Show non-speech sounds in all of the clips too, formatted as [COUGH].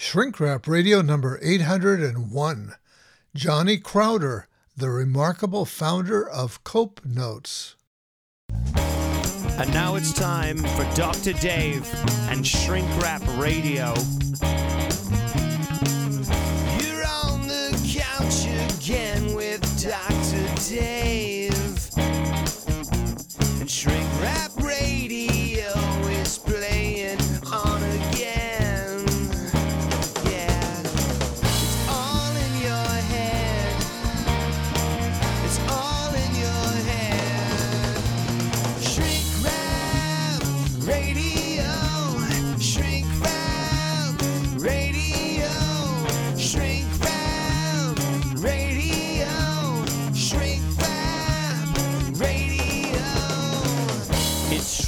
Shrink Rap Radio number 801. Johnny Crowder, the remarkable founder of Cope Notes. And now it's time for Dr. Dave and Shrink Rap Radio.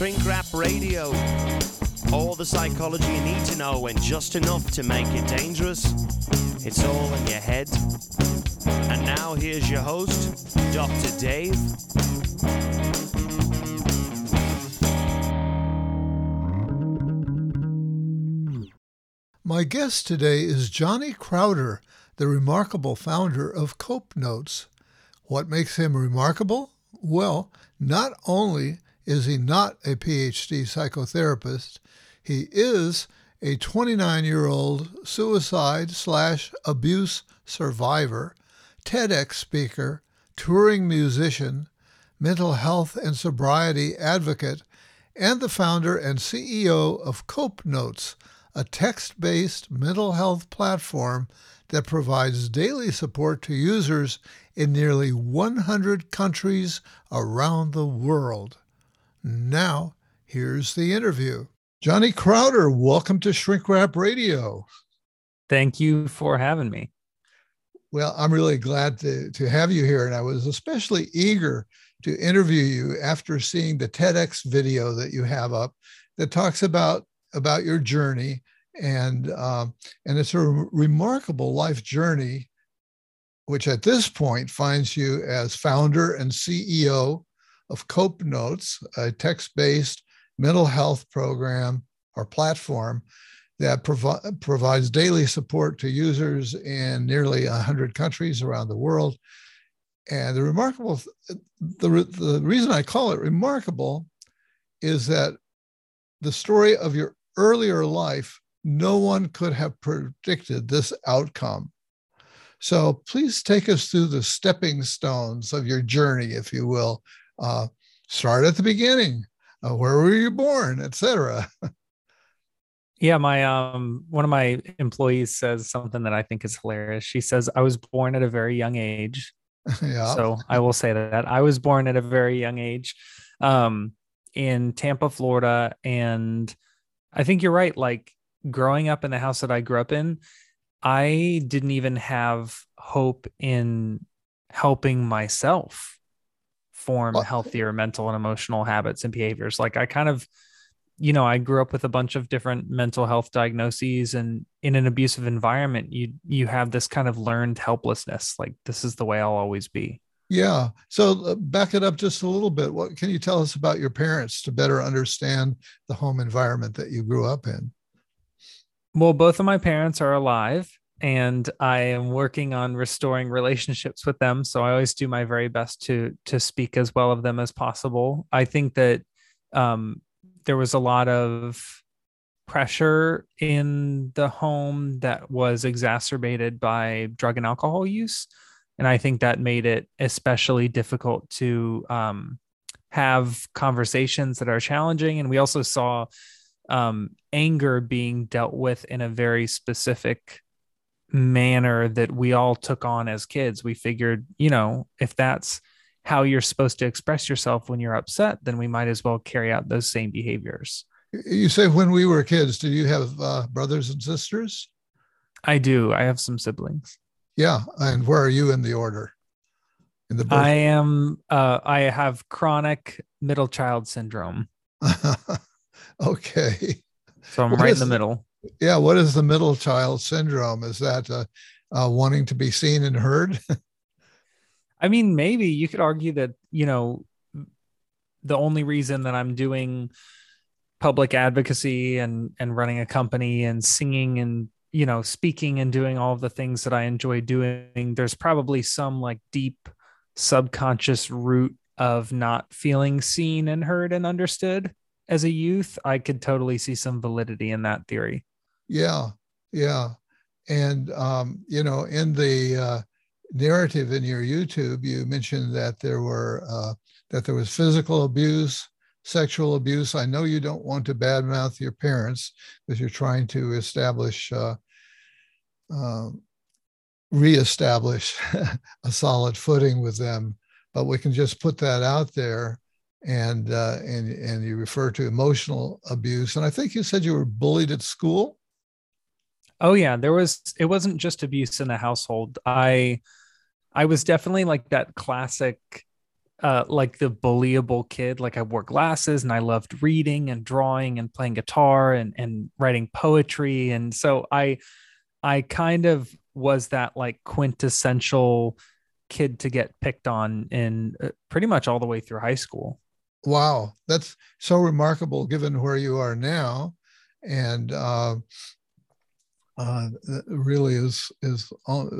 Shrink Rap Radio. All the psychology you need to know and just enough to make it dangerous. It's all in your head. And now here's your host, Dr. Dave. My guest today is Johnny Crowder, the remarkable founder of Cope Notes. What makes him remarkable? Well, not only is he not a PhD psychotherapist, he is a 29 year old suicide slash abuse survivor, TEDx speaker, touring musician, mental health and sobriety advocate, and the founder and CEO of Cope Notes, a text based mental health platform that provides daily support to users in nearly 100 countries around the world. Now, here's the interview. Johnny Crowder, welcome to Shrink Rap Radio. Thank you for having me. Well, I'm really glad to, to have you here. And I was especially eager to interview you after seeing the TEDx video that you have up that talks about, about your journey. And, um, and it's a re- remarkable life journey, which at this point finds you as founder and CEO of Cope Notes, a text based mental health program or platform that provi- provides daily support to users in nearly 100 countries around the world. And the remarkable, the, the reason I call it remarkable is that the story of your earlier life, no one could have predicted this outcome. So please take us through the stepping stones of your journey, if you will. Uh, start at the beginning. Uh, where were you born, etc. [LAUGHS] Yeah, my um one of my employees says something that I think is hilarious. She says I was born at a very young age. [LAUGHS] yeah. So I will say that I was born at a very young age um in Tampa, Florida and I think you're right like growing up in the house that I grew up in, I didn't even have hope in helping myself form Well- healthier mental and emotional habits and behaviors. Like I kind of, you know, I grew up with a bunch of different mental health diagnoses and in an abusive environment, you you have this kind of learned helplessness. Like this is the way I'll always be. Yeah. So uh, back it up just a little bit. What can you tell us about your parents to better understand the home environment that you grew up in? Well, both of my parents are alive and I am working on restoring relationships with them. So I always do my very best to to speak as well of them as possible. I think that um, there was a lot of pressure in the home that was exacerbated by drug and alcohol use. And I think that made it especially difficult to um, have conversations that are challenging. And we also saw um, anger being dealt with in a very specific manner that we all took on as kids. We figured, you know, if that's how you're supposed to express yourself when you're upset, then we might as well carry out those same behaviors. You say when we were kids, did you have uh, brothers and sisters? I do. I have some siblings. Yeah. And where are you in the order? In the birth? I am uh I have chronic middle child syndrome. [LAUGHS] okay. So I'm What right in the middle. Yeah. What is the middle child syndrome? Is that uh, uh, wanting to be seen and heard? [LAUGHS] I mean, maybe you could argue that, you know, the only reason that I'm doing public advocacy and and running a company and singing and you know speaking and doing all the things that i enjoy doing there's probably some like deep subconscious root of not feeling seen and heard and understood as a youth i could totally see some validity in that theory yeah yeah and um, you know in the uh, narrative in your youtube you mentioned that there were uh, that there was physical abuse sexual abuse. I know you don't want to badmouth your parents because you're trying to establish, uh, uh, reestablish [LAUGHS] a solid footing with them. But we can just put that out there, and uh, and and you refer to emotional abuse. And I think you said you were bullied at school. Oh yeah, there was. It wasn't just abuse in the household. I I was definitely like that classic uh, like the bullyable kid. Like I wore glasses and I loved reading and drawing and playing guitar and and writing poetry. And so I I kind of was that like quintessential kid to get picked on in uh, pretty much all the way through high school. Wow, that's so remarkable given where you are now, and uh, uh, really is is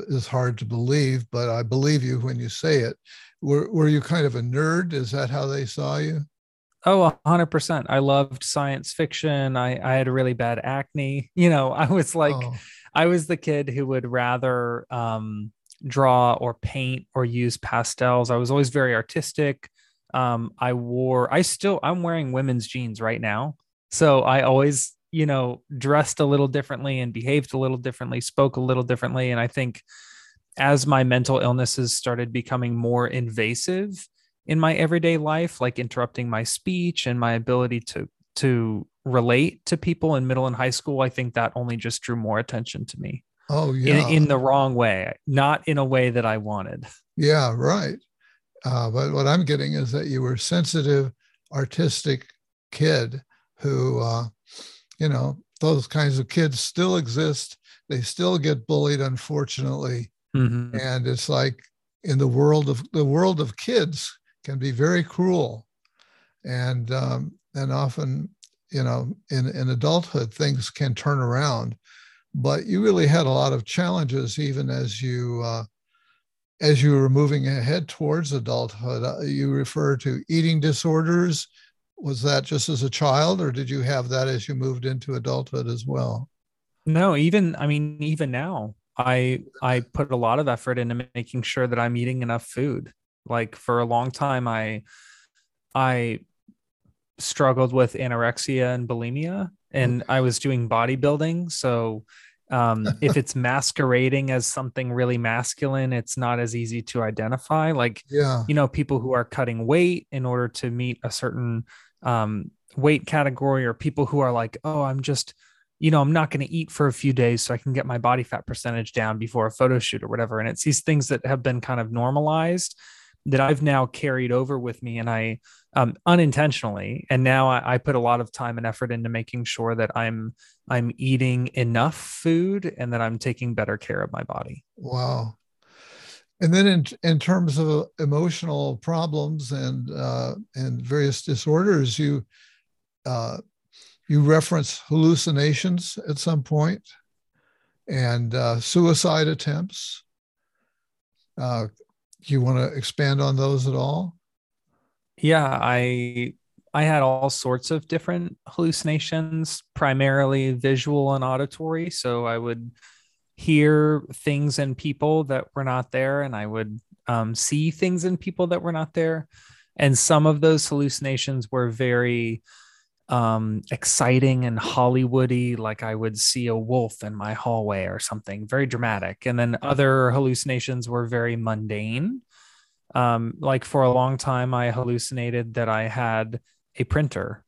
is hard to believe. But I believe you when you say it were, were you kind of a nerd? Is that how they saw you? Oh, 100%. I loved science fiction. I, I had a really bad acne. [LAUGHS] You know, I was like, oh. I was the kid who would rather um, draw or paint or use pastels. I was always very artistic. Um, I wore, I still, I'm wearing women's jeans right now. So I always, you know, dressed a little differently and behaved a little differently, spoke a little differently. And I think as my mental illnesses started becoming more invasive in my everyday life, like interrupting my speech and my ability to to relate to people in middle and high school, I think that only just drew more attention to me. Oh yeah, in, in the wrong way, not in a way that I wanted. Yeah, right. Uh, but what I'm getting is that you were sensitive, artistic kid who, uh, you know, those kinds of kids still exist. They still get bullied, unfortunately. Mm-hmm. And it's like in the world of the world of kids can be very cruel, and um, and often you know in in adulthood things can turn around, but you really had a lot of challenges even as you. Uh, as you were moving ahead towards adulthood, uh, you refer to eating disorders. Was that just as a child, or did you have that as you moved into adulthood as well? No, even I mean, even now, I I put a lot of effort into making sure that I'm eating enough food. Like for a long time I I struggled with anorexia and bulimia and I was doing bodybuilding so um, [LAUGHS] if it's masquerading as something really masculine it's not as easy to identify like yeah you know people who are cutting weight in order to meet a certain um, weight category or people who are like oh i'm just you know, I'm not going to eat for a few days so I can get my body fat percentage down before a photo shoot or whatever. And it's these things that have been kind of normalized that I've now carried over with me and I um, unintentionally. And now I, I, put a lot of time and effort into making sure that I'm I'm eating enough food and that I'm taking better care of my body. Wow. And then in, in terms of emotional problems and uh, and various disorders, you uh, you reference hallucinations at some point and uh, suicide attempts. Uh, you want to expand on those at all? Yeah, I I had all sorts of different hallucinations, primarily visual and auditory. So I would hear things and people that were not there, and I would um, see things and people that were not there. And some of those hallucinations were very um, exciting and Hollywoody, like I would see a wolf in my hallway or something, very dramatic. And then other hallucinations were very mundane. Um, like for a long time, I hallucinated that I had a printer,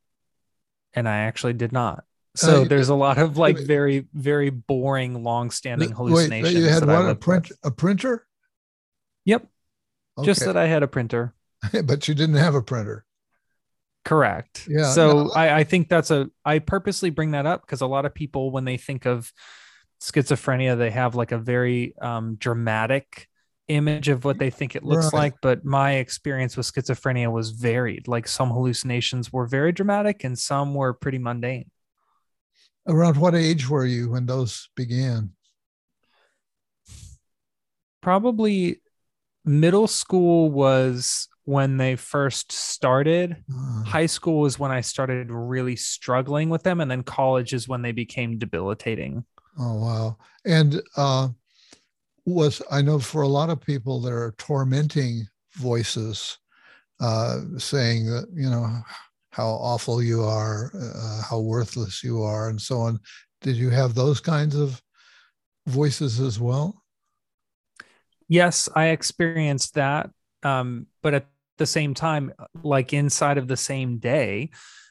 and I actually did not. So uh, there's a lot of like very, very boring, long-standing hallucinations. Wait, you had what a print a printer? Yep. Okay. Just that I had a printer. [LAUGHS] but you didn't have a printer. Correct. Yeah. So no, I, I think that's a I purposely bring that up because a lot of people when they think of schizophrenia, they have like a very um, dramatic image of what they think it looks right. like. But my experience with schizophrenia was varied. Like some hallucinations were very dramatic and some were pretty mundane. Around what age were you when those began? Probably middle school was when they first started. Uh, High school was when I started really struggling with them. And then college is when they became debilitating. Oh, wow. And uh, was, I know for a lot of people, there are tormenting voices uh, saying that, you know, how awful you are, uh, how worthless you are, and so on. Did you have those kinds of voices as well? Yes, I experienced that. Um, but at the same time, like inside of the same day,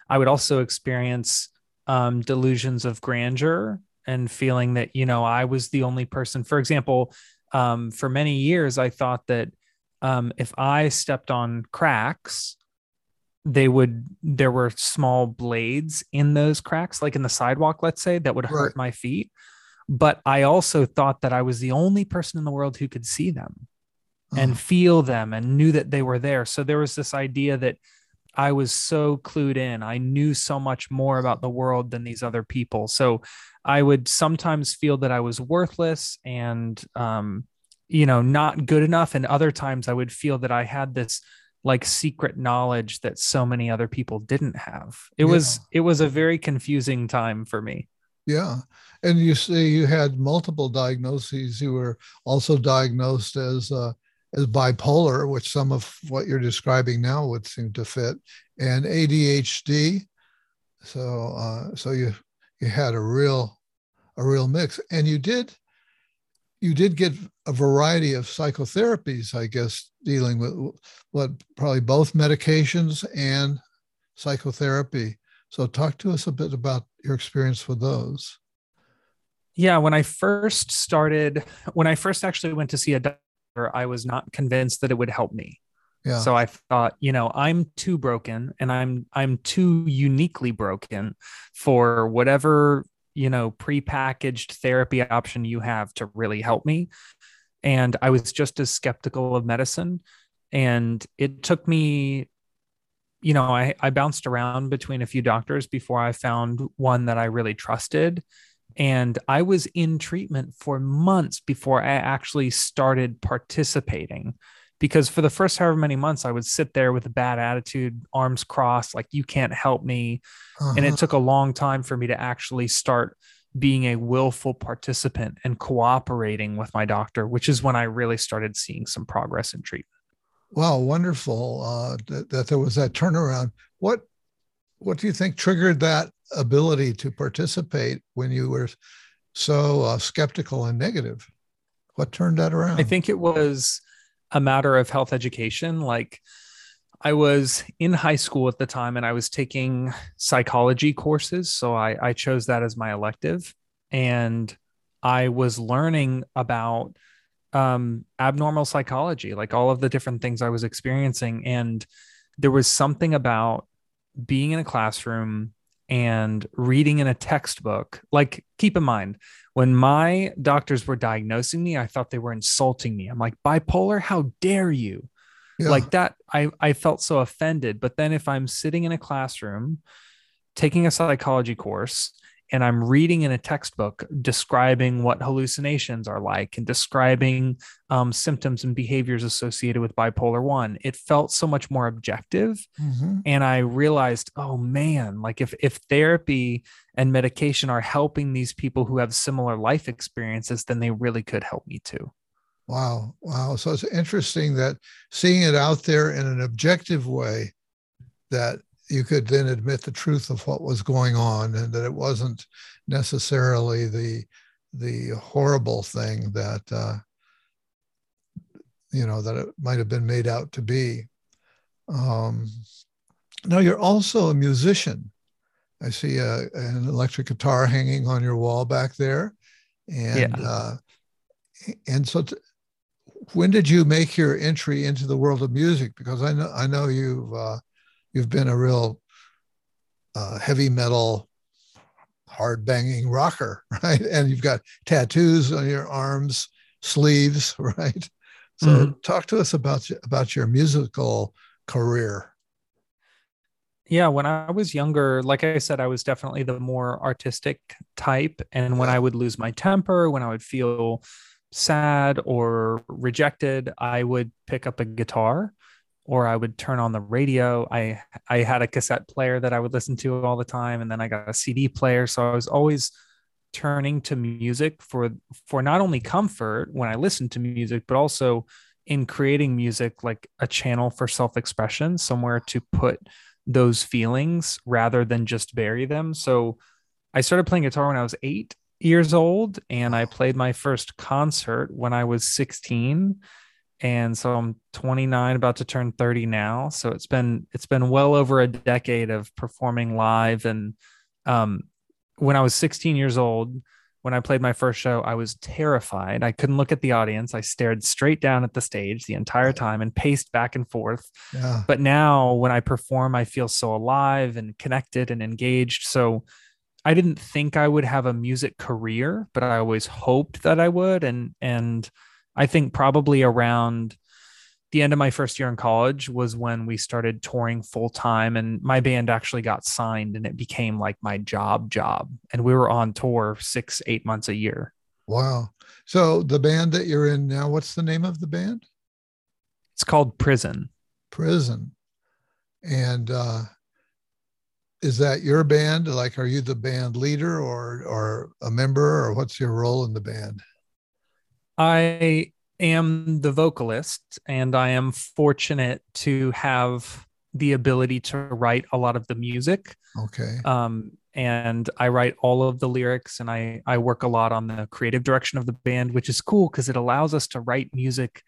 I would also experience um, delusions of grandeur and feeling that, you know, I was the only person. For example, um, for many years, I thought that um, if I stepped on cracks, they would there were small blades in those cracks like in the sidewalk let's say that would hurt right. my feet. But i also thought that i was the only person in the world who could see them and feel them and knew that they were there. So there was this idea that i was so clued in. I knew so much more about the world than these other people. So i would sometimes feel that i was worthless and um, you know not good enough. And other times i would feel that i had this like secret knowledge that so many other people didn't have. It yeah. was it was a very confusing time for me. Yeah. And you say you had multiple diagnoses. You were also diagnosed as uh, as bipolar, which some of what you're describing now would seem to fit, and ADHD. So uh, so you you had a real a real mix, and you did you did get a variety of psychotherapies, I guess, dealing with what probably both medications and psychotherapy. So, talk to us a bit about your experience with those. Yeah, when I first started, when I first actually went to see a doctor, I was not convinced that it would help me. Yeah. So I thought, you know, I'm too broken and I'm I'm too uniquely broken for whatever you know pre-packaged therapy option you have to really help me and i was just as skeptical of medicine and it took me you know I, I bounced around between a few doctors before i found one that i really trusted and i was in treatment for months before i actually started participating because for the first however many months I would sit there with a bad attitude, arms crossed, like you can't help me. Uh-huh. And it uh-huh. took a long time for me to actually start being a willful participant and cooperating with my doctor, which is when I really started seeing some progress in treatment. Wow, wonderful uh, that, that there was that turnaround. What what do you think triggered that ability to participate when you were so uh, skeptical and negative? What turned that around? I think it was a matter of health education. Like I was in high school at the time and I was taking psychology courses. So I, I chose that as my elective. And I was learning about um, abnormal psychology, like all of the different things I was experiencing. And there was something about being in a classroom and reading in a textbook. Like, keep in mind, when my doctors were diagnosing me, I thought they were insulting me. I'm like, bipolar? How dare you? Yeah. Like that, I, I felt so offended. But then if I'm sitting in a classroom taking a psychology course and I'm reading in a textbook describing what hallucinations are like and describing um, symptoms and behaviors associated with bipolar one, it felt so much more objective. Mm-hmm. And I realized, oh man, like if if therapy and medication are helping these people who have similar life experiences, then they really could help me too. Wow, wow! So it's interesting that seeing it out there in an objective way, that you could then admit the truth of what was going on and that it wasn't necessarily the the horrible thing that uh, you know that it might have been made out to be. Um, now you're also a musician. I see a, an electric guitar hanging on your wall back there, and yeah. uh, and so t- when did you make your entry into the world of music? Because I know I know you've uh, you've been a real uh, heavy metal, hard banging rocker, [LAUGHS] right? And you've got tattoos on your arms, sleeves, [LAUGHS] right? So mm-hmm. talk to us about about your musical career. Yeah, when I was younger, like I said, I was definitely the more artistic type. And when I would lose my temper, when I would feel sad or rejected, I would pick up a guitar or I would turn on the radio. I I had a cassette player that I would listen to all the time, and then I got a CD player. So I was always turning to music for for not only comfort when I listened to music, but also in creating music like a channel for self-expression, somewhere to put those feelings rather than just bury them. So I started playing guitar when I was eight years old, and I played my first concert when I was 16. And so I'm 29, about to turn 30 now. So it's been it's been well over a decade of performing live. And um, when I was 16 years old, when I played my first show, I was terrified. I couldn't look at the audience. I stared straight down at the stage the entire time and paced back and forth Yeah. but now when i perform i feel so alive and connected and engaged so i didn't think i would have a music career but i always hoped that i would and and i think probably around the end of my first year in college was when we started touring full time and my band actually got signed and it became like my job job and we were on tour 6 8 months a year Wow. So the band that you're in now, what's the name of the band? it's called prison Prison. And uh, is that your band? Like, are you the band leader or or a member, or what's your role in the band? I am the vocalist, and I am fortunate to have the ability to write a lot of the music. Okay. Um, and I write all of the lyrics, and I I work a lot on the creative direction of the band, which is cool because it allows us to write music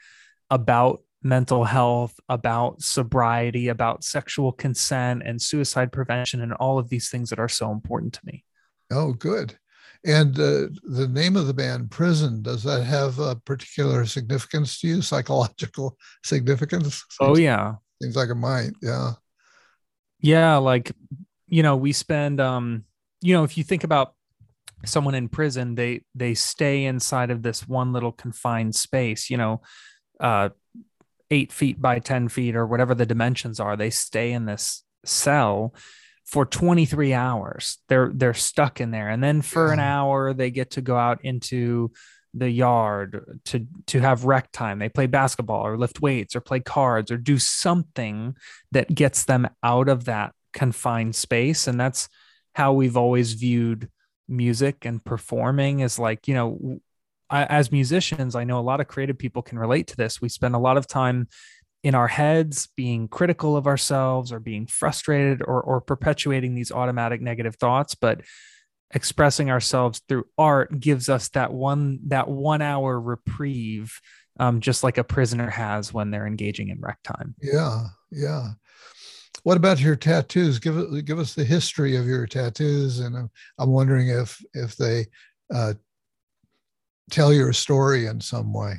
about mental health, about sobriety, about sexual consent and suicide prevention, and all of these things that are so important to me. Oh, good. And uh, the name of the band, Prison, does that have a particular significance to you? Psychological [LAUGHS] significance? Oh yeah, Seems like it might. Yeah. yeah like you know we spend um you know if you think about someone in prison they they stay inside of this one little confined space you know uh eight feet by 10 feet or whatever the dimensions are they stay in this cell for 23 hours. They're they're stuck in there. And then for an hour they get to go out into the yard to to have rec time. They play basketball or lift weights or play cards or do something that gets them out of that confined space. And that's how we've always viewed music and performing is like you know I, as musicians i know a lot of creative people can relate to this we spend a lot of time in our heads being critical of ourselves or being frustrated or or perpetuating these automatic negative thoughts but expressing ourselves through art gives us that one that one hour reprieve um, just like a prisoner has when they're engaging in rec time Yeah. Yeah. What about your tattoos? Give give us the history of your tattoos, and I'm, I'm wondering if if they uh, tell your story in some way.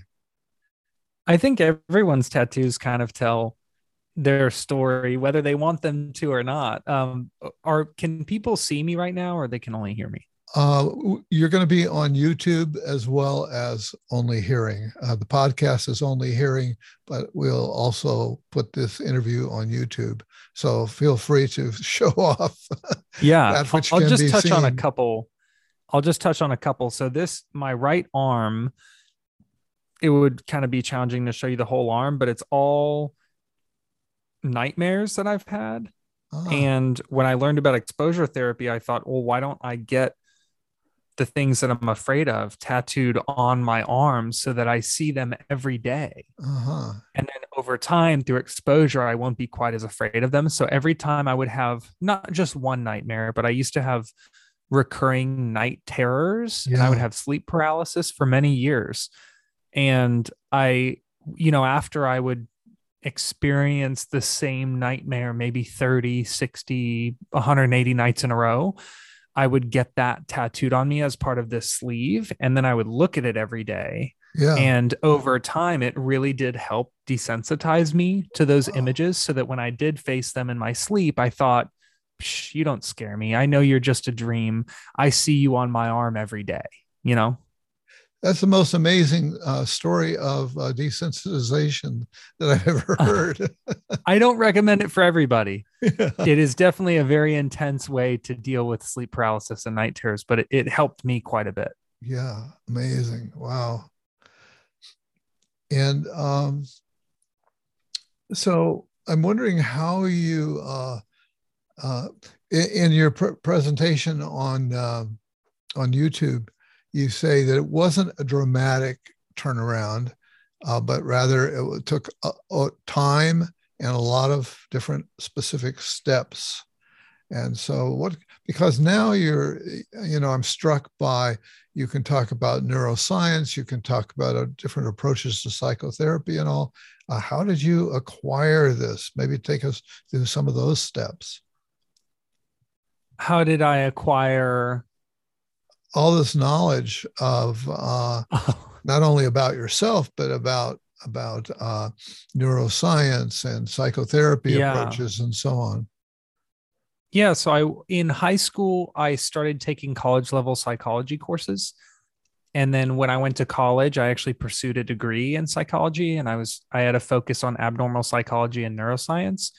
I think everyone's tattoos kind of tell their story, whether they want them to or not. Um, are can people see me right now, or they can only hear me? Uh, you're going to be on YouTube as well as only hearing. Uh, the podcast is only hearing, but we'll also put this interview on YouTube. So feel free to [LAUGHS] show off. Yeah, I'll can just touch on a couple. I'll just touch on a couple. So this, my right arm, it would kind of be challenging to show you the whole arm, but it's all nightmares that I've had. Ah, And when I learned about exposure therapy, I thought, well, why don't I get the things that I'm afraid of tattooed on my arms so that I see them every day? uh-huh. And then over time, through exposure, I won't be quite as afraid of them. So every time I would have not just one nightmare, but I used to have recurring night terrors and I would have sleep paralysis for many years. And I, you know, after I would experience the same nightmare maybe 30, 60, 180 nights in a row, I would get that tattooed on me as part of this sleeve. And then I would look at it every day Yeah. and over time, it really did help desensitize me to those Wow. images so that when I did face them in my sleep, I thought, Psh, you don't scare me. I know you're just a dream. I see you on my arm every day, you know? that's the most amazing uh, story of uh, desensitization that I've ever [LAUGHS] heard. [LAUGHS] I don't recommend it for everybody. Yeah. It is definitely a very intense way to deal with sleep paralysis and night terrors, but it, it helped me quite a bit. Yeah, amazing. Wow. And um, so I'm wondering how you, uh, uh, in, your pr- presentation on uh, on YouTube, you say that it wasn't a dramatic turnaround, uh, but rather it took a, a time and a lot of different specific steps. And so, what because now you're, you know, I'm struck by you can talk about neuroscience, you can talk about uh, different approaches to psychotherapy and all. Uh, how did you acquire this? Maybe take us through some of those steps. How did I acquire all this knowledge of uh, [LAUGHS] not only about yourself but about about uh, neuroscience and psychotherapy yeah. approaches and so on? Yeah so i in high school i started taking college level psychology courses. And then when i went to college i actually pursued a degree in psychology and i was i had a focus on abnormal psychology and neuroscience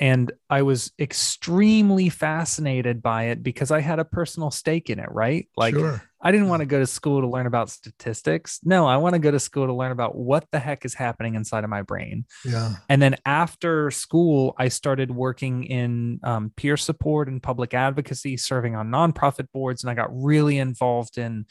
and I was extremely fascinated by it because I had a personal stake in it, right? Like sure. I didn't want to go to school to learn about statistics. No, I want to go to school to learn about what the heck is happening inside of my brain. Yeah. And then after school, I started working in um, peer support and public advocacy, serving on nonprofit boards, and I got really involved in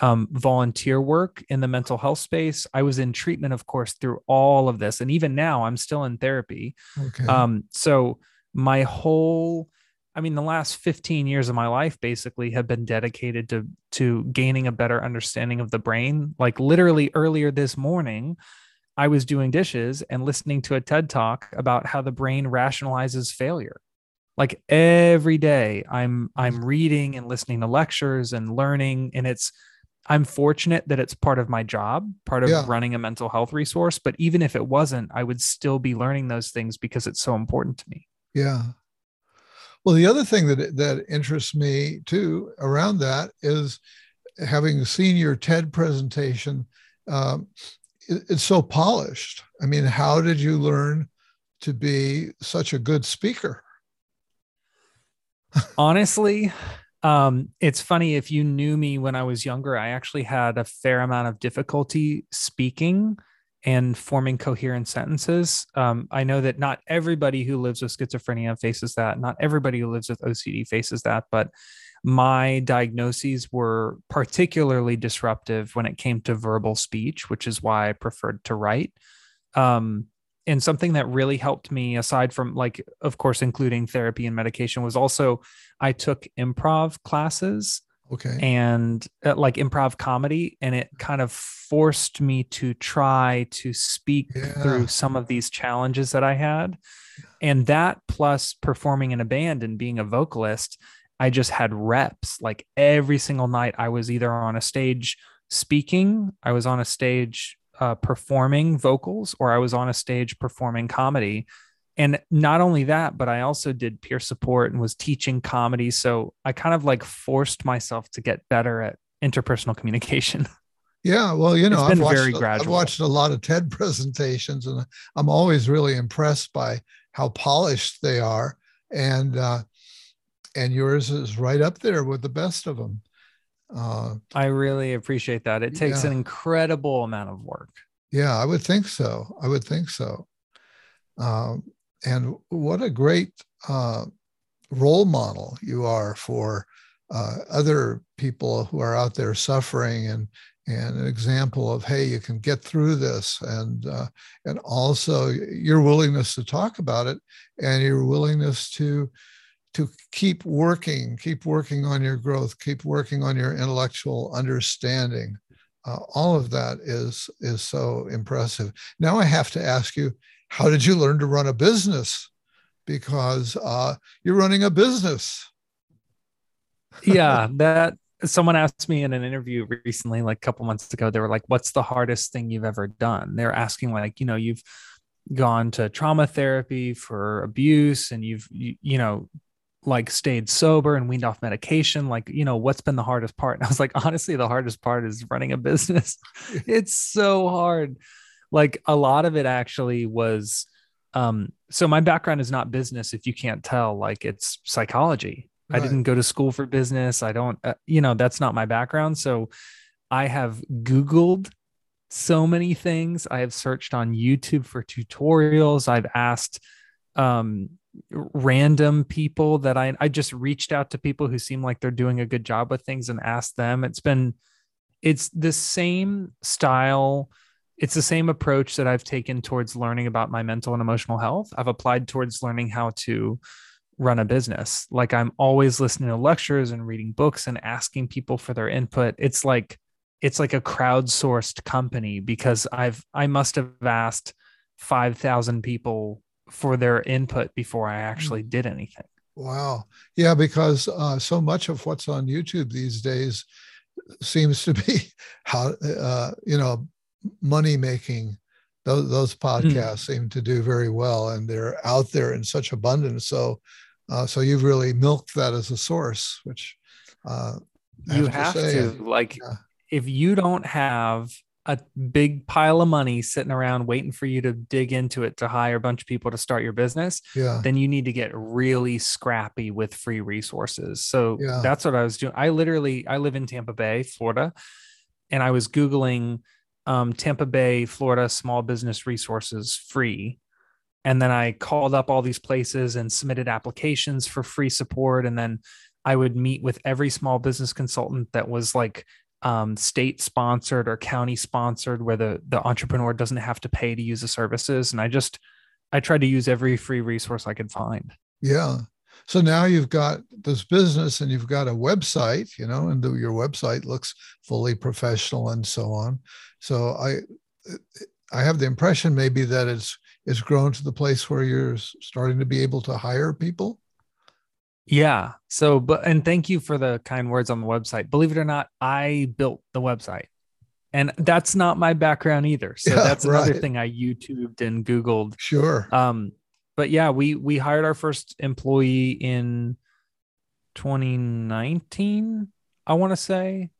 um, volunteer work in the mental health space. I was in treatment, of course, through all of this. And even now, I'm still in therapy. Okay. Um, so my whole, I mean, the last 15 years of my life basically have been dedicated to to gaining a better understanding of the brain. Like literally earlier this morning, I was doing dishes and listening to a TED talk about how the brain rationalizes failure like every day i'm i'm reading and listening to lectures and learning and it's I'm fortunate that it's part of my job, part of yeah. running a mental health resource. But even if it wasn't, I would still be learning those things because it's so important to me. Yeah. Well, the other thing that that interests me too around that is having seen your TED presentation. Um, it, it's so polished. I mean, how did you learn to be such a good speaker? Honestly, um, it's funny if you knew me when I was younger, I actually had a fair amount of difficulty speaking and forming coherent sentences. Um, I know that not everybody who lives with schizophrenia faces that. Not everybody who lives with OCD faces that, but my diagnoses were particularly disruptive when it came to verbal speech, which is why I preferred to write. Um, and something that really helped me aside from like of course including therapy and medication was also i took improv classes okay. and uh, like improv comedy and it kind of forced me to try to speak yeah. through some of these challenges that i had. And that plus performing in a band and being a vocalist i just had reps. Like every single night i was either on a stage speaking i was on a stage uh, performing vocals or I was on a stage performing comedy. And not only that, but I also did peer support and was teaching comedy. So I kind of like forced myself to get better at interpersonal communication. [LAUGHS] Yeah, well, you know, I've watched, I've watched a lot of TED [LAUGHS] presentations, and I'm always really impressed by how polished they are, and uh, and yours is right up there with the best of them. Uh, I really appreciate that. It takes yeah. an incredible amount of work. Yeah, I would think so. I would think so. Um, and what a great uh, role model you are for uh, other people who are out there suffering and and an example of hey you can get through this and uh, and also your willingness to talk about it and your willingness to to keep working, keep working on your growth, keep working on your intellectual understanding. Uh, all of that is is so impressive. Now I have to ask you, how did you learn to run a business? Because uh, you're running a business. yeah, that someone asked me in an interview recently, like a couple months ago, they were like, "What's the hardest thing you've ever done?" They're asking like, you know, you've gone to trauma therapy for abuse and you've you, you know like stayed sober and weaned off medication like you know what's been the hardest part? [LAUGHS] And i was like honestly the hardest part is running a business. [LAUGHS] It's so hard. Like a lot of it actually was um so my background is not business if you can't tell. Like it's psychology. Right. i didn't go to school for business. I don't uh, you know that's not my background. So i have googled so many things. I have searched on youtube for tutorials. I've asked um random people that I I just reached out to people who seem like they're doing a good job with things and asked them. It's been it's the same style it's the same approach that I've taken towards learning about my mental and emotional health. I've applied towards learning how to run a business. Like I'm always listening to lectures and reading books and asking people for their input. It's like it's like a crowdsourced company because I've I must have asked 5,000 people for their input before I actually mm. did anything. Wow. Yeah, because uh, so much of what's on YouTube these days seems to be [LAUGHS] how, uh, you know, money making. Those, those hmm. podcasts mm. seem to do very well and they're out there in such abundance. So, uh, so you've really milked that as a source, which uh, you have to, say, to like, yeah. if you don't have a big pile of money sitting around waiting for you to dig into it to hire a bunch of people to start your business, yeah. then you need to get really scrappy with free resources. So yeah. that's what I was doing. I literally I live in Tampa Bay, Florida, and I was googling um, Tampa Bay, Florida small business resources free. And then I called up all these places and submitted applications for free support. And then I would meet with every small business consultant that was like um, state sponsored or county sponsored where the the entrepreneur doesn't have to pay to use the services. And i just i tried to use every free resource i could find. Yeah. So now you've got this business and you've got a website you know and the, your website looks fully professional and so on. So i i have the impression maybe that it's it's grown to the place where you're starting to be able to hire people yeah. So, but, and thank you for the kind words on the website. Believe it or not, I built the website and that's not my background either. [LAUGHS] So yeah, that's another right. thing I YouTubed and Googled. Sure. Um, but yeah, we, we hired our first employee in 2019, I want to say.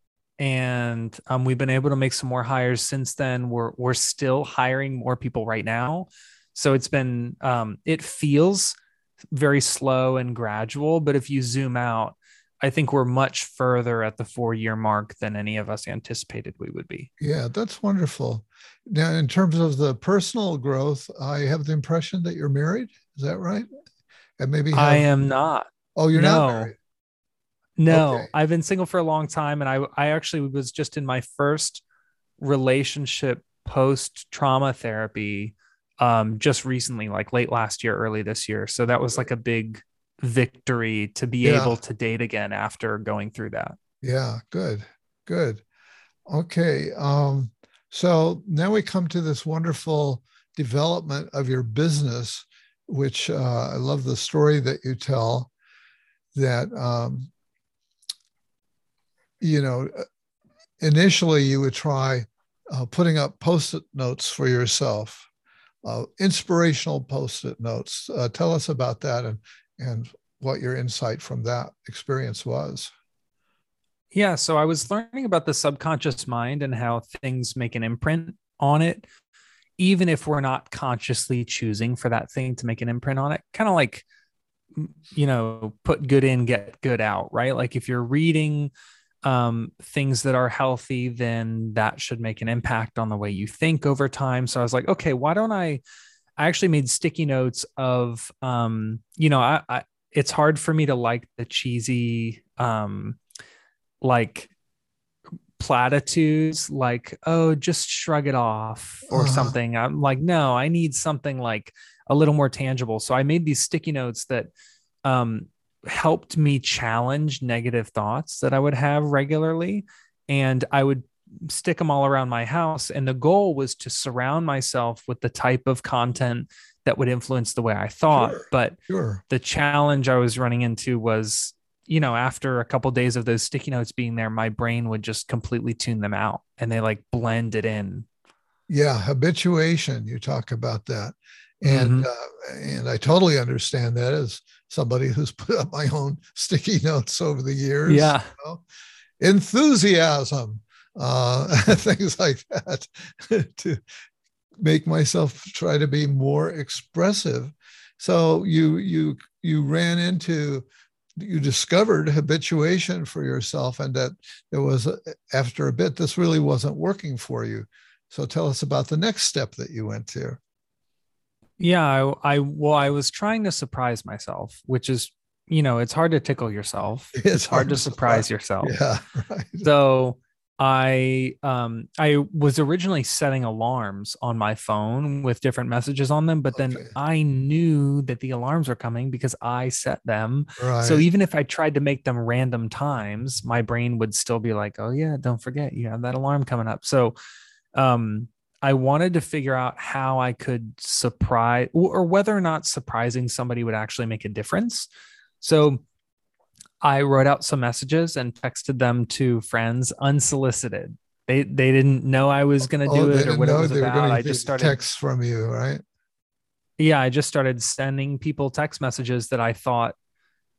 And um, we've been able to make some more hires since then. We're, we're still hiring more people right now. So it's been, um, it feels very slow and gradual. But if you zoom out, I think we're much further at the four year mark than any of us anticipated we would be. Yeah, that's wonderful. Now, in terms of the personal growth, I have the impression that you're married. Is that right? And maybe have... I am not. Oh, you're no. not married. No, okay. I've been single for a long time, and I I actually was just in my first relationship post trauma therapy um, just recently, like late last year, early this year. So that was like a big victory to be yeah. able to date again after going through that. Yeah, good, good. Okay. Um, so now we come to this wonderful development of your business, which uh, I love the story that you tell that, um, you know, initially you would try uh, putting up post it notes for yourself uh, inspirational post-it notes. Uh, tell us about that and and what your insight from that experience was. Yeah, so I was learning about the subconscious mind and how things make an imprint on it, even if we're not consciously choosing for that thing to make an imprint on it. Kind of like, you know, put good in, get good out, right? Like if you're reading um, things that are healthy, then that should make an impact on the way you think over time. So I was like, okay, why don't I? I actually made sticky notes of, um, you know, I, I it's hard for me to like the cheesy, um, like platitudes, like oh, just shrug it off or uh-huh. something. I'm like, no, I need something like a little more tangible. So I made these sticky notes that um, helped me challenge negative thoughts that I would have regularly. And I would stick them all around my house. And the goal was to surround myself with the type of content that would influence the way I thought. Sure, but sure. the challenge I was running into was, you know, after a couple of days of those sticky notes being there, my brain would just completely tune them out and they like blend it in. Yeah, habituation. You talk about that. And mm-hmm. uh, and I totally understand that as somebody who's put up my own [LAUGHS] sticky notes over the years. Yeah. You know? Enthusiasm, uh, [LAUGHS] things like that, [LAUGHS] to make myself try to be more expressive. So you you you ran into you discovered habituation for yourself and that there was a, after a bit this really wasn't working for you so tell us about the next step that you went to yeah I, I well i was trying to surprise myself which is you know it's hard to tickle yourself [LAUGHS] it's, it's hard, hard, to surprise, surprise yourself yeah [LAUGHS] right so I um I was originally setting alarms on my phone with different messages on them, but then I knew that the alarms were coming because I set them. Right. So even if I tried to make them random times, my brain would still be like, "Oh yeah, don't forget you have that alarm coming up." So um I wanted to figure out how I could surprise or whether or not surprising somebody would actually make a difference. So I wrote out some messages and texted them to friends unsolicited. They they didn't know I was going to do oh, it or what it was about. I just started texts from you, right? Yeah, I just started sending people text messages that I thought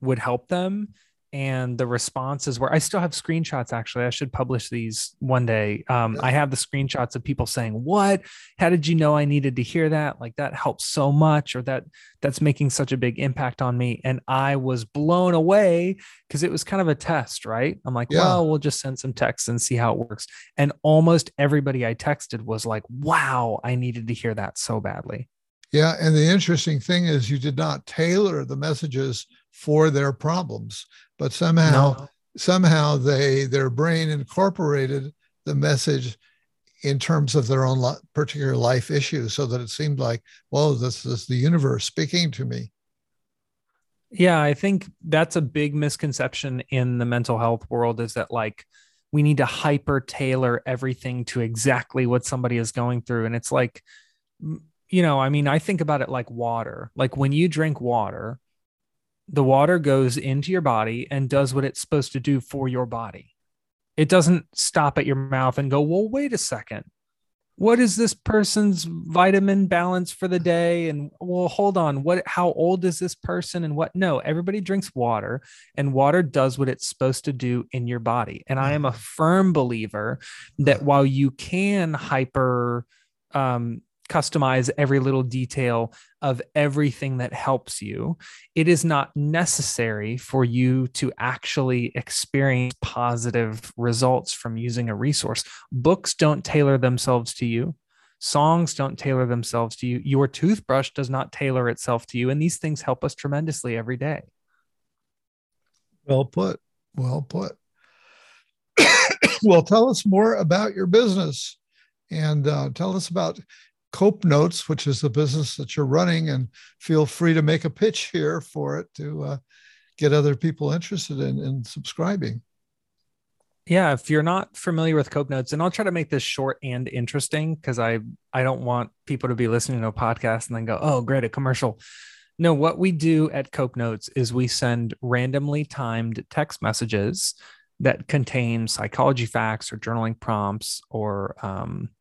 would help them and the responses were i still have screenshots actually. I should publish these one day. Um, i have the screenshots of people saying what? How did you know i needed to hear that? Like that helps so much or that that's making such a big impact on me. And i was blown away because it was kind of a test right? I'm like yeah. well we'll just send some texts and see how it works. And almost everybody i texted was like wow i needed to hear that so badly yeah and the interesting thing is you did not tailor the messages for their problems but somehow no. somehow they their brain incorporated the message in terms of their own particular life issues so that it seemed like well this is the universe speaking to me yeah i think that's a big misconception in the mental health world is that like we need to hyper tailor everything to exactly what somebody is going through and it's like you know i mean i think about it like water like when you drink water the water goes into your body and does what it's supposed to do for your body. It doesn't stop at your mouth and go, well, wait a second. What is this person's vitamin balance for the day? And well, hold on. What, how old is this person? And what? No, everybody drinks water and water does what it's supposed to do in your body. And I am a firm believer that while you can hyper, um, customize every little detail of everything that helps you. It is not necessary for you to actually experience positive results from using a resource. Books don't tailor themselves to you. Songs don't tailor themselves to you. Your toothbrush does not tailor itself to you. And these things help us tremendously every day. Well put. Well put. [COUGHS] well, tell us more about your business and uh, tell us about Cope Notes, which is the business that you're running, and feel free to make a pitch here for it to uh, get other people interested in, in subscribing. Yeah, if you're not familiar with Cope Notes, and I'll try to make this short and interesting because I I don't want people to be listening to a podcast and then go, oh, great, a commercial. No, what we do at Cope Notes is we send randomly timed text messages that contain psychology facts or journaling prompts or um,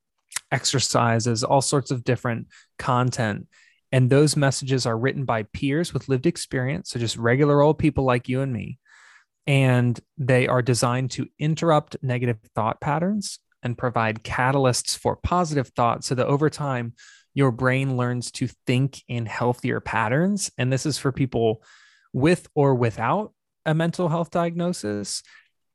exercises, all sorts of different content. And those messages are written by peers with lived experience. So just regular old people like you and me. And they are designed to interrupt negative thought patterns and provide catalysts for positive thought so that over time, your brain learns to think in healthier patterns. And this is for people with or without a mental health diagnosis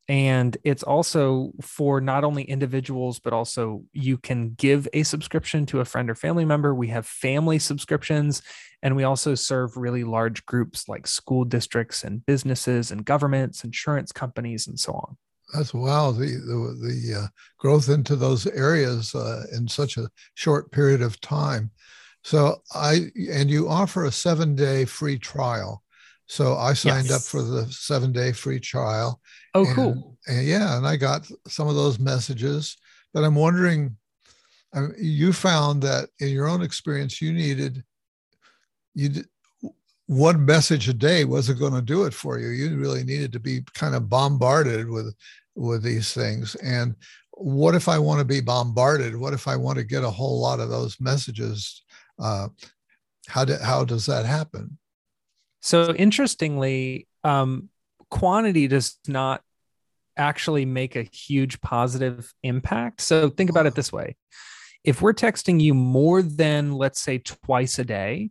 and it's also for not only individuals but also you can give a subscription to a friend or family member. We have family subscriptions and we also serve really large groups like school districts and businesses and governments insurance companies and so on. That's wow the the, the uh, growth into those areas uh, in such a short period of time. So i and you offer a seven day free trial so I signed yes. up for the seven day free trial. Oh, and, cool. And yeah, and I got some of those messages. But I'm wondering, I mean, you found that in your own experience, you needed you did, one message a day wasn't going to do it for you. You really needed to be kind of bombarded with with these things. And what if I want to be bombarded? What if I want to get a whole lot of those messages? Uh, How, do, how does that happen? So, interestingly, um, quantity does not actually make a huge positive impact. So, think about it this way if we're texting you more than, let's say, twice a day,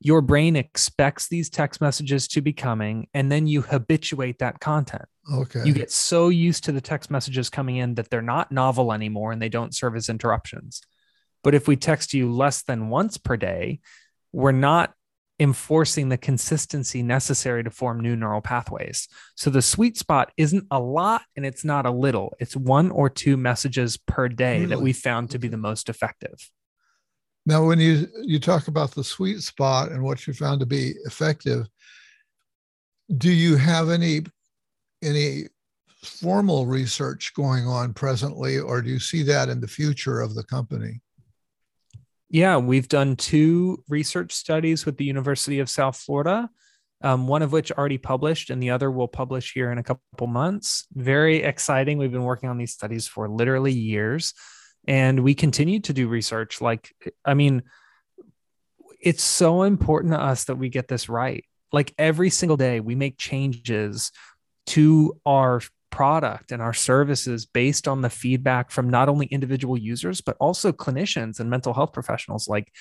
your brain expects these text messages to be coming and then you habituate that content. Okay. You get so used to the text messages coming in that they're not novel anymore and they don't serve as interruptions. But if we text you less than once per day, we're not enforcing the consistency necessary to form new neural pathways. So the sweet spot isn't a lot and it's not a little. It's one or two messages per day really? that we found to be the most effective. Now, when you you talk about the sweet spot and what you found to be effective, do you have any any formal research going on presently, or do you see that in the future of the company? Yeah, we've done two research studies with the University of South Florida, um, one of which already published, and the other will publish here in a couple months. Very exciting. We've been working on these studies for literally years, and we continue to do research. Like, I mean, it's so important to us that we get this right. Like every single day, we make changes to our product and our services based on the feedback from not only individual users, but also clinicians and mental health professionals. Like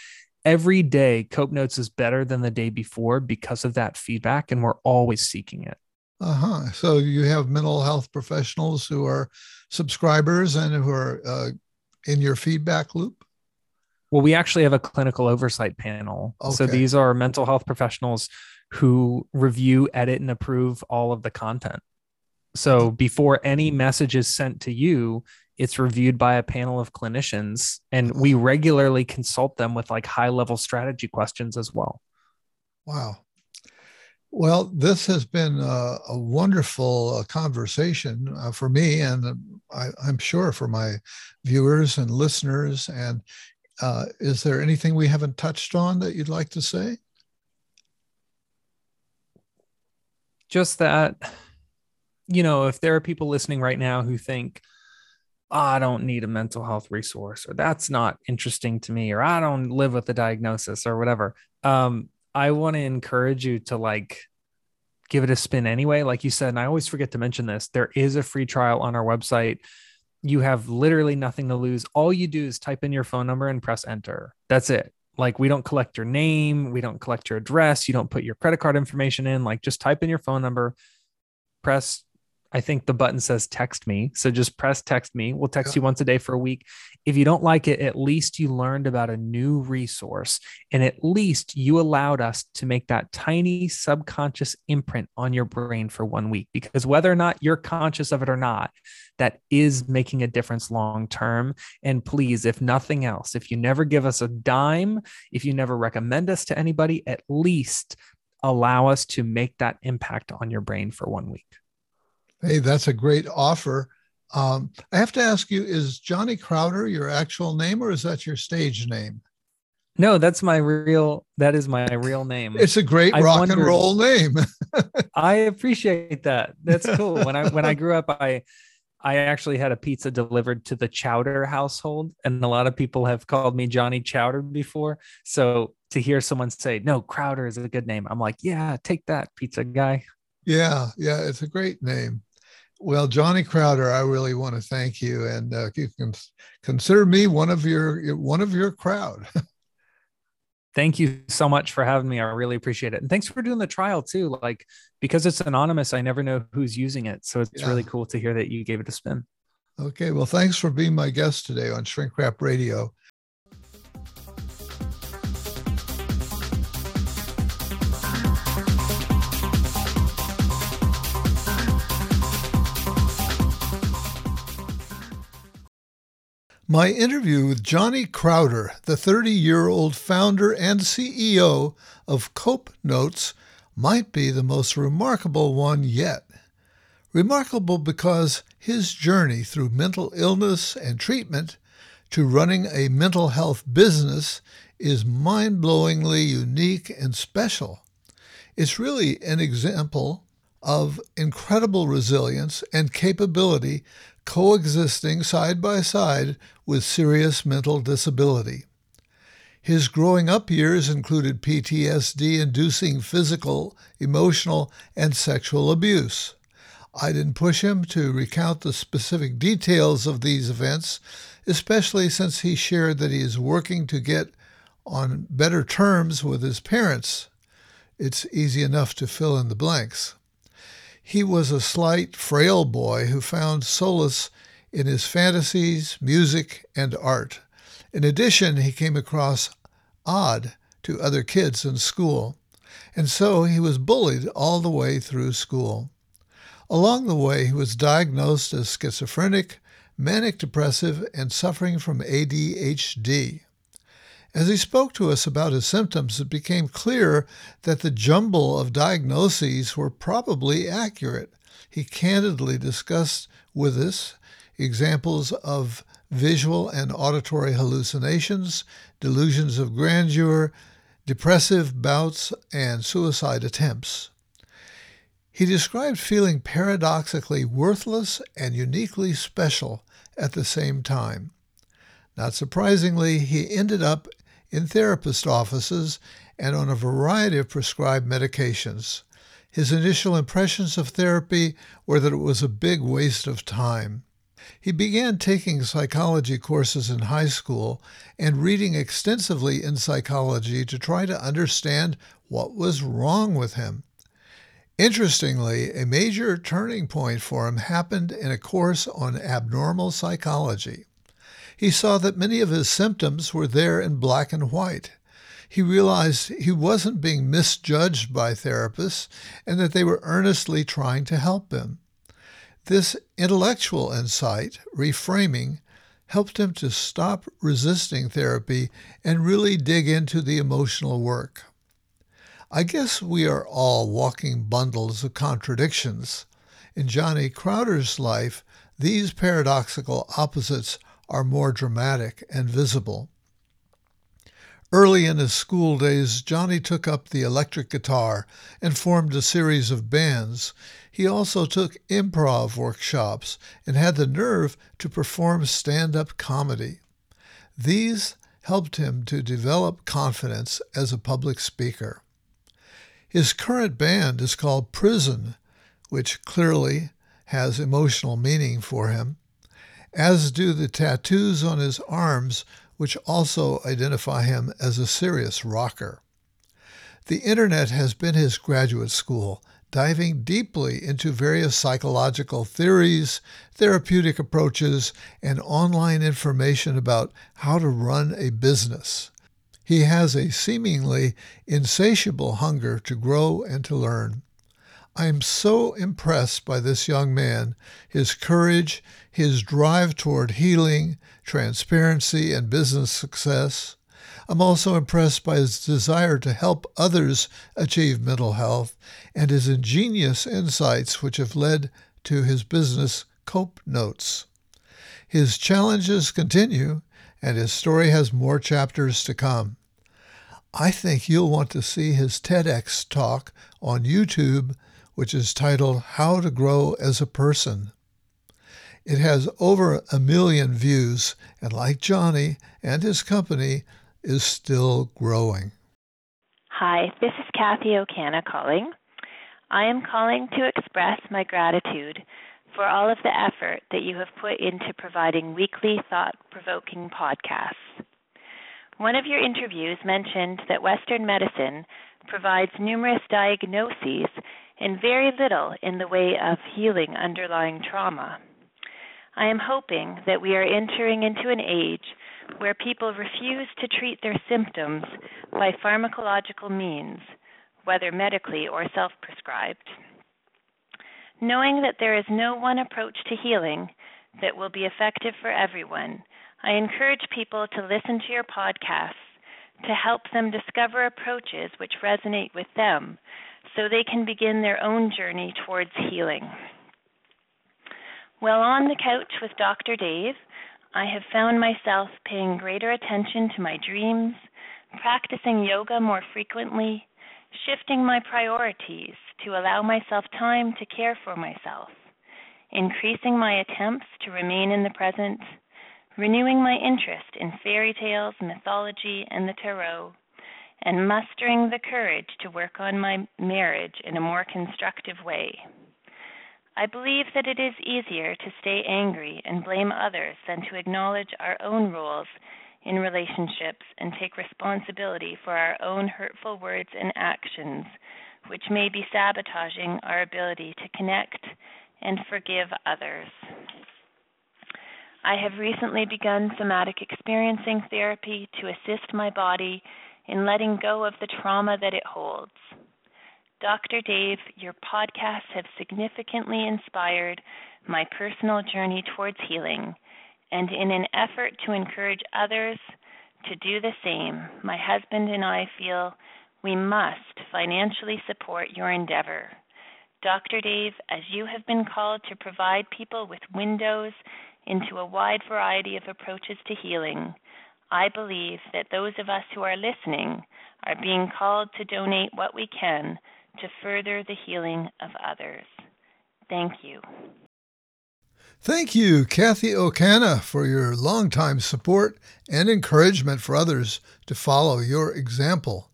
every day, Cope Notes is better than the day before because of that feedback, and we're always seeking it. Uh huh. So you have mental health professionals who are subscribers and who are uh, in your feedback loop? Well, we actually have a clinical oversight panel. Okay. So these are mental health professionals who review, edit, and approve all of the content. So before any message is sent to you, it's reviewed by a panel of clinicians, and we regularly consult them with like high level strategy questions as well. Wow. Well, this has been a, a wonderful uh, conversation uh, for me, and uh, I, am sure for my viewers and listeners. And uh, is there anything we haven't touched on that you'd like to say? Just that you know, if there are people listening right now who think, oh, I don't need a mental health resource, or that's not interesting to me, or I don't live with a diagnosis, or whatever, um, I want to encourage you to like give it a spin anyway. Like you said, and I always forget to mention this there is a free trial on our website. You have literally nothing to lose. All you do is type in your phone number and press enter. That's it. Like, we don't collect your name, we don't collect your address, you don't put your credit card information in. Like, just type in your phone number, press I think the button says text me. So just press text me. We'll text yeah. you once a day for a week. If you don't like it, at least you learned about a new resource. And at least you allowed us to make that tiny subconscious imprint on your brain for one week. Because whether or not you're conscious of it or not, that is making a difference long term. And please, if nothing else, if you never give us a dime, if you never recommend us to anybody, at least allow us to make that impact on your brain for one week. Hey, that's a great offer. Um, I have to ask you: Is Johnny Crowder your actual name, or is that your stage name? No, that's my real. That is my real name. It's a great I rock wondered, and roll name. [LAUGHS] I appreciate that. That's cool. When I when I grew up, I I actually had a pizza delivered to the Chowder household, and a lot of people have called me Johnny Chowder before. So to hear someone say, "No, Crowder is a good name," I'm like, "Yeah, take that, pizza guy." Yeah, yeah, it's a great name. Well, Johnny Crowder, I really want to thank you, and uh, you can consider me one of your one of your crowd. [LAUGHS] thank you so much for having me. I really appreciate it, and thanks for doing the trial too. Like because it's anonymous, I never know who's using it, so it's yeah. really cool to hear that you gave it a spin. Okay, well, thanks for being my guest today on Shrink Rap Radio. My interview with Johnny Crowder, the 30 year old founder and CEO of Cope Notes, might be the most remarkable one yet. Remarkable because his journey through mental illness and treatment to running a mental health business is mind blowingly unique and special. It's really an example of incredible resilience and capability coexisting side by side with serious mental disability. His growing up years included PTSD inducing physical, emotional, and sexual abuse. I didn't push him to recount the specific details of these events, especially since he shared that he is working to get on better terms with his parents. It's easy enough to fill in the blanks. He was a slight, frail boy who found solace in his fantasies, music, and art. In addition, he came across odd to other kids in school, and so he was bullied all the way through school. Along the way, he was diagnosed as schizophrenic, manic depressive, and suffering from ADHD. As he spoke to us about his symptoms, it became clear that the jumble of diagnoses were probably accurate. He candidly discussed with us examples of visual and auditory hallucinations, delusions of grandeur, depressive bouts, and suicide attempts. He described feeling paradoxically worthless and uniquely special at the same time. Not surprisingly, he ended up in therapist offices and on a variety of prescribed medications. His initial impressions of therapy were that it was a big waste of time. He began taking psychology courses in high school and reading extensively in psychology to try to understand what was wrong with him. Interestingly, a major turning point for him happened in a course on abnormal psychology. He saw that many of his symptoms were there in black and white. He realized he wasn't being misjudged by therapists and that they were earnestly trying to help him. This intellectual insight, reframing, helped him to stop resisting therapy and really dig into the emotional work. I guess we are all walking bundles of contradictions. In Johnny Crowder's life, these paradoxical opposites are more dramatic and visible. Early in his school days, Johnny took up the electric guitar and formed a series of bands. He also took improv workshops and had the nerve to perform stand up comedy. These helped him to develop confidence as a public speaker. His current band is called Prison, which clearly has emotional meaning for him, as do the tattoos on his arms which also identify him as a serious rocker. The internet has been his graduate school, diving deeply into various psychological theories, therapeutic approaches, and online information about how to run a business. He has a seemingly insatiable hunger to grow and to learn. I am so impressed by this young man, his courage, his drive toward healing, transparency, and business success. I'm also impressed by his desire to help others achieve mental health and his ingenious insights, which have led to his business Cope Notes. His challenges continue, and his story has more chapters to come. I think you'll want to see his TEDx talk on YouTube, which is titled How to Grow as a Person. It has over a million views, and like Johnny and his company, is still growing. Hi, this is Kathy O'Cana calling. I am calling to express my gratitude for all of the effort that you have put into providing weekly thought provoking podcasts. One of your interviews mentioned that Western medicine provides numerous diagnoses and very little in the way of healing underlying trauma. I am hoping that we are entering into an age where people refuse to treat their symptoms by pharmacological means, whether medically or self prescribed. Knowing that there is no one approach to healing that will be effective for everyone, I encourage people to listen to your podcasts to help them discover approaches which resonate with them so they can begin their own journey towards healing. While on the couch with Dr. Dave, I have found myself paying greater attention to my dreams, practicing yoga more frequently, shifting my priorities to allow myself time to care for myself, increasing my attempts to remain in the present, renewing my interest in fairy tales, mythology, and the tarot, and mustering the courage to work on my marriage in a more constructive way. I believe that it is easier to stay angry and blame others than to acknowledge our own roles in relationships and take responsibility for our own hurtful words and actions, which may be sabotaging our ability to connect and forgive others. I have recently begun somatic experiencing therapy to assist my body in letting go of the trauma that it holds. Dr. Dave, your podcasts have significantly inspired my personal journey towards healing, and in an effort to encourage others to do the same, my husband and I feel we must financially support your endeavor. Dr. Dave, as you have been called to provide people with windows into a wide variety of approaches to healing, I believe that those of us who are listening are being called to donate what we can to further the healing of others. Thank you. Thank you, Kathy Okana, for your longtime support and encouragement for others to follow your example.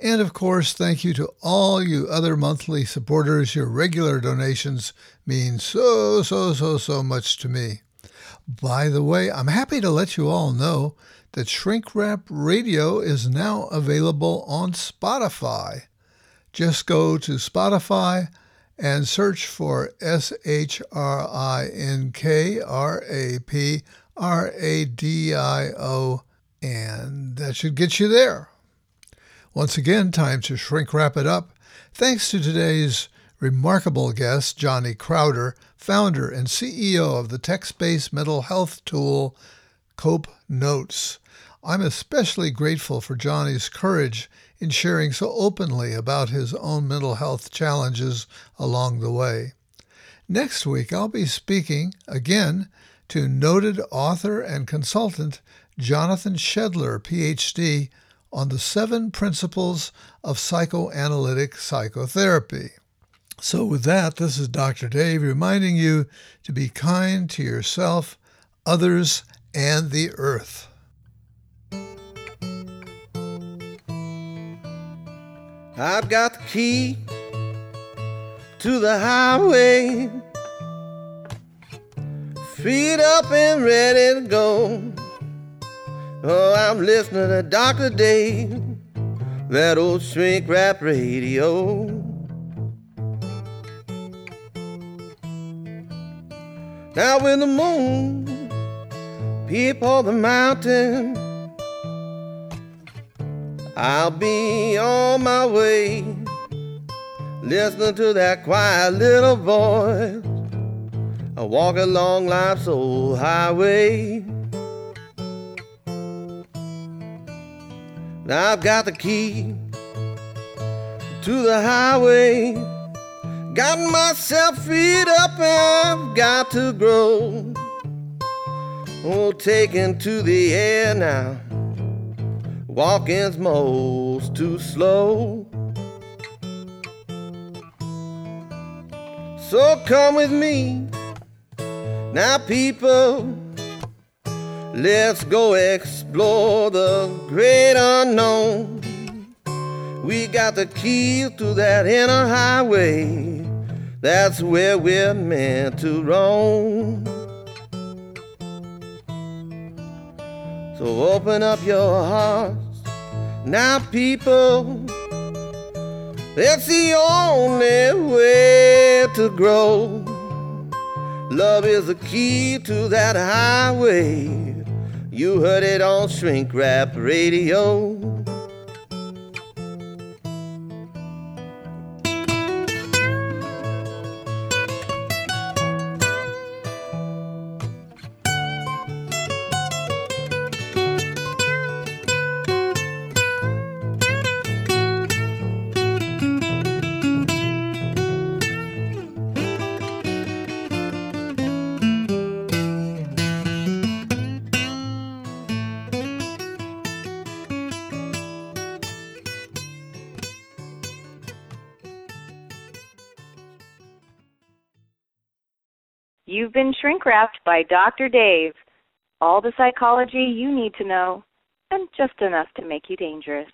And of course, thank you to all you other monthly supporters. Your regular donations mean so, so, so, so much to me. By the way, I'm happy to let you all know that Shrink Rap Radio is now available on Spotify. Just go to Spotify and search for S H R I N K R A P R A D I O, and that should get you there. Once again, time to shrink wrap it up. Thanks to today's remarkable guest, Johnny Crowder, founder and CEO of the text based mental health tool Cope Notes. I'm especially grateful for Johnny's courage in sharing so openly about his own mental health challenges along the way. Next week, I'll be speaking again to noted author and consultant Jonathan Shedler, PhD, on the seven principles of psychoanalytic psychotherapy. So, with that, this is Dr. Dave reminding you to be kind to yourself, others, and the earth. I've got the key to the highway, feet up and ready to go. Oh, I'm listening to Dr. Dave, that old shrink rap radio. Now when the moon peep on the mountain, I'll be on my way, listening to that quiet little voice. I walk along life's old highway. Now I've got the key to the highway. Got myself feet up and I've got to grow. Oh, taken to the air now. Walking's most too slow. So come with me. Now, people, let's go explore the great unknown. We got the key to that inner highway. That's where we're meant to roam. So open up your hearts now, people. It's the only way to grow. Love is the key to that highway. You heard it on Shrink Rap Radio. You've been shrink wrapped by Dr. Dave. all the psychology you need to know, and just enough to make you dangerous.